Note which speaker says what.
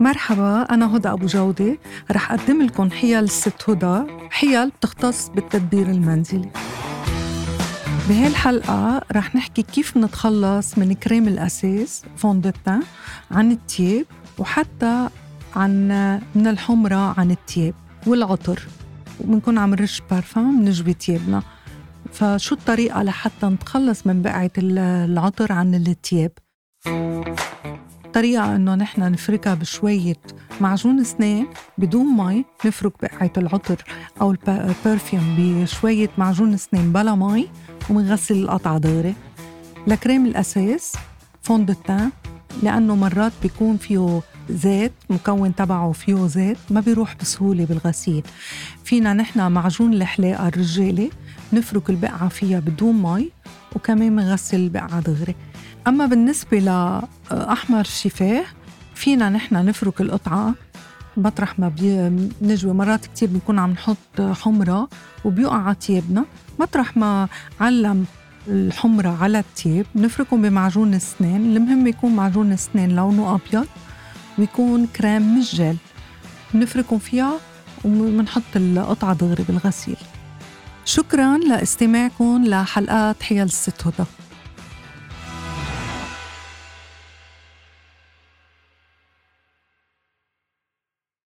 Speaker 1: مرحبا أنا هدى أبو جودة. رح أقدم لكم حيل الست هدى. حيل بتختص بالتدبير المنزلي. بهالحلقة رح نحكي كيف نتخلص من كريم الأساس فوندتان عن التياب وحتى عن من الحمرة عن التياب والعطر. وبنكون عم نرش بارفان بنجبي تيابنا. فشو الطريقة لحتى نتخلص من بقعة العطر عن التياب؟ الطريقة إنه نحن نفركها بشوية معجون أسنان بدون مي نفرك بقعة العطر أو ال perfume بشوية معجون أسنان بلا مي ومنغسل القطعة دغري لكريم الأساس fond de teint لأنه مرات بيكون فيه زيت مكون تبعه فيه زيت ما بيروح بسهولة بالغسيل. فينا نحن معجون الحلاقة الرجالي نفرك البقعة فيها بدون مي وكمان منغسل البقعة دغري أما بالنسبة لأحمر الشفاه فينا نحن نفرك القطعة. مطرح ما بنجوي مرات كتير بنكون عم نحط حمرة وبيقع على تيابنا. مطرح ما علم الحمرة على التياب نفركهم بمعجون السنان المهم يكون معجون السنان لونه أبيض ويكون كريم مش جل نفركهم فيها ومنحط القطعة دغري بالغسيل. شكرا لاستماعكم لحلقات حيل الست هدى